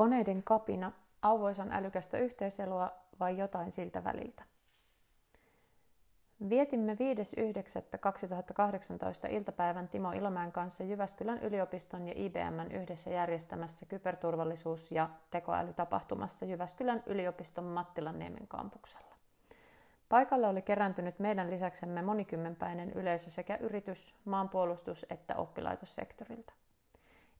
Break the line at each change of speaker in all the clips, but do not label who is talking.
Koneiden kapina, auvoisan älykästä yhteiseloa vai jotain siltä väliltä? Vietimme 5.9.2018 iltapäivän Timo Ilomäen kanssa Jyväskylän yliopiston ja IBMn yhdessä järjestämässä kyberturvallisuus- ja tekoälytapahtumassa Jyväskylän yliopiston Mattilanniemen kampuksella. Paikalle oli kerääntynyt meidän lisäksemme monikymmenpäinen yleisö sekä yritys, maanpuolustus- että oppilaitossektorilta.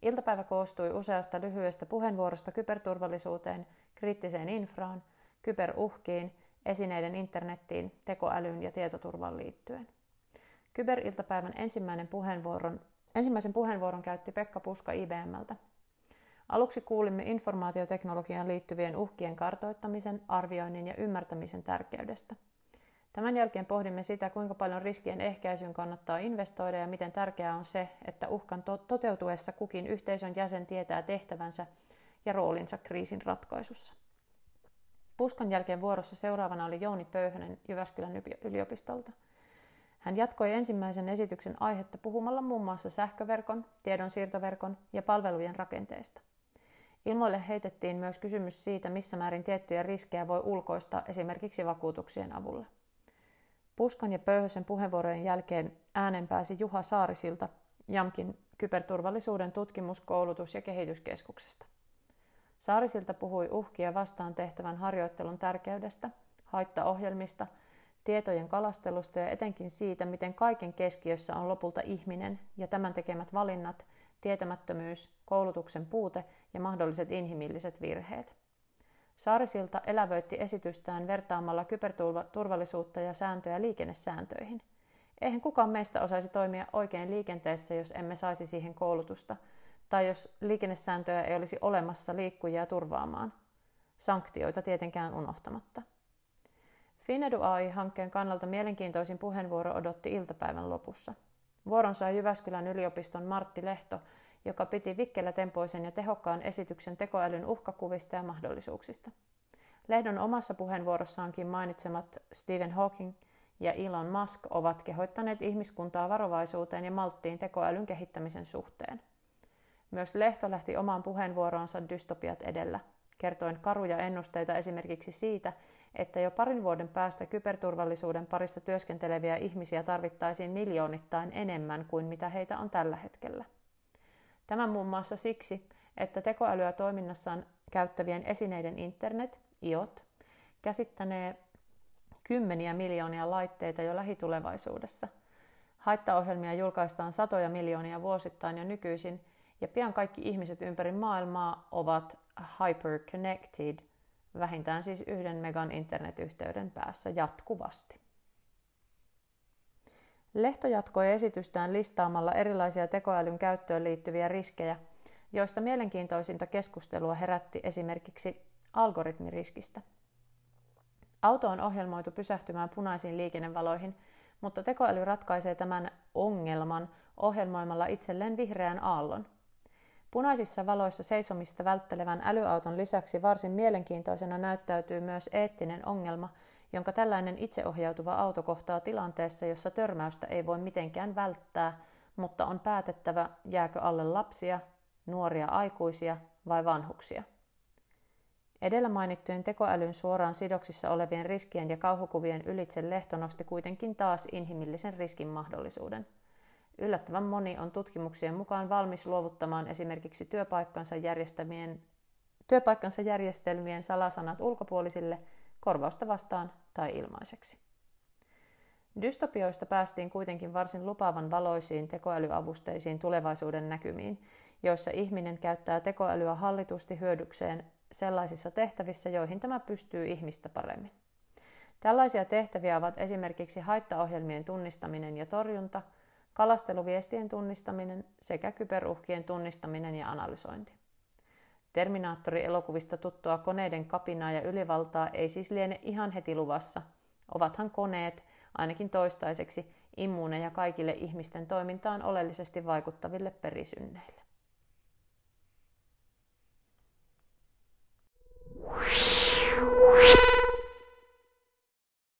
Iltapäivä koostui useasta lyhyestä puheenvuorosta kyberturvallisuuteen, kriittiseen infraan, kyberuhkiin, esineiden internettiin, tekoälyyn ja tietoturvaan liittyen. Kyberiltapäivän ensimmäinen puheenvuoron, ensimmäisen puheenvuoron käytti Pekka Puska IBMltä. Aluksi kuulimme informaatioteknologiaan liittyvien uhkien kartoittamisen, arvioinnin ja ymmärtämisen tärkeydestä – Tämän jälkeen pohdimme sitä, kuinka paljon riskien ehkäisyyn kannattaa investoida ja miten tärkeää on se, että uhkan to- toteutuessa kukin yhteisön jäsen tietää tehtävänsä ja roolinsa kriisin ratkaisussa. Puskan jälkeen vuorossa seuraavana oli Jouni Pöyhönen Jyväskylän yliopistolta. Hän jatkoi ensimmäisen esityksen aihetta puhumalla muun muassa sähköverkon, tiedonsiirtoverkon ja palvelujen rakenteesta. Ilmoille heitettiin myös kysymys siitä, missä määrin tiettyjä riskejä voi ulkoistaa esimerkiksi vakuutuksien avulla. Puskan ja Pöyhösen puheenvuorojen jälkeen äänen pääsi Juha Saarisilta Jamkin kyberturvallisuuden tutkimus-, koulutus- ja kehityskeskuksesta. Saarisilta puhui uhkia vastaan tehtävän harjoittelun tärkeydestä, haittaohjelmista, tietojen kalastelusta ja etenkin siitä, miten kaiken keskiössä on lopulta ihminen ja tämän tekemät valinnat, tietämättömyys, koulutuksen puute ja mahdolliset inhimilliset virheet. Saarisilta elävöitti esitystään vertaamalla kyberturvallisuutta ja sääntöjä liikennesääntöihin. Eihän kukaan meistä osaisi toimia oikein liikenteessä, jos emme saisi siihen koulutusta, tai jos liikennesääntöjä ei olisi olemassa liikkujia turvaamaan. Sanktioita tietenkään unohtamatta. Finedu AI-hankkeen kannalta mielenkiintoisin puheenvuoro odotti iltapäivän lopussa. Vuoron sai Jyväskylän yliopiston Martti Lehto, joka piti vikkelätempoisen ja tehokkaan esityksen tekoälyn uhkakuvista ja mahdollisuuksista. Lehdon omassa puheenvuorossaankin mainitsemat Stephen Hawking ja Elon Musk ovat kehoittaneet ihmiskuntaa varovaisuuteen ja malttiin tekoälyn kehittämisen suhteen. Myös Lehto lähti omaan puheenvuoroonsa dystopiat edellä, kertoen karuja ennusteita esimerkiksi siitä, että jo parin vuoden päästä kyberturvallisuuden parissa työskenteleviä ihmisiä tarvittaisiin miljoonittain enemmän kuin mitä heitä on tällä hetkellä. Tämä muun muassa siksi, että tekoälyä toiminnassaan käyttävien esineiden internet, IOT, käsittänee kymmeniä miljoonia laitteita jo lähitulevaisuudessa. Haittaohjelmia julkaistaan satoja miljoonia vuosittain jo nykyisin, ja pian kaikki ihmiset ympäri maailmaa ovat hyperconnected, vähintään siis yhden megan internetyhteyden päässä jatkuvasti. Lehto jatkoi esitystään listaamalla erilaisia tekoälyn käyttöön liittyviä riskejä, joista mielenkiintoisinta keskustelua herätti esimerkiksi algoritmiriskistä. Auto on ohjelmoitu pysähtymään punaisiin liikennevaloihin, mutta tekoäly ratkaisee tämän ongelman ohjelmoimalla itselleen vihreän aallon. Punaisissa valoissa seisomista välttelevän älyauton lisäksi varsin mielenkiintoisena näyttäytyy myös eettinen ongelma, jonka tällainen itseohjautuva auto kohtaa tilanteessa, jossa törmäystä ei voi mitenkään välttää, mutta on päätettävä, jääkö alle lapsia, nuoria aikuisia vai vanhuksia. Edellä mainittujen tekoälyn suoraan sidoksissa olevien riskien ja kauhukuvien ylitse Lehto nosti kuitenkin taas inhimillisen riskin mahdollisuuden. Yllättävän moni on tutkimuksien mukaan valmis luovuttamaan esimerkiksi työpaikkansa, järjestämien, työpaikkansa järjestelmien salasanat ulkopuolisille – korvausta vastaan tai ilmaiseksi. Dystopioista päästiin kuitenkin varsin lupaavan valoisiin tekoälyavusteisiin tulevaisuuden näkymiin, joissa ihminen käyttää tekoälyä hallitusti hyödykseen sellaisissa tehtävissä, joihin tämä pystyy ihmistä paremmin. Tällaisia tehtäviä ovat esimerkiksi haittaohjelmien tunnistaminen ja torjunta, kalasteluviestien tunnistaminen sekä kyberuhkien tunnistaminen ja analysointi. Terminaattori-elokuvista tuttua koneiden kapinaa ja ylivaltaa ei siis liene ihan heti luvassa. Ovathan koneet, ainakin toistaiseksi, immuuneja kaikille ihmisten toimintaan oleellisesti vaikuttaville perisynneille.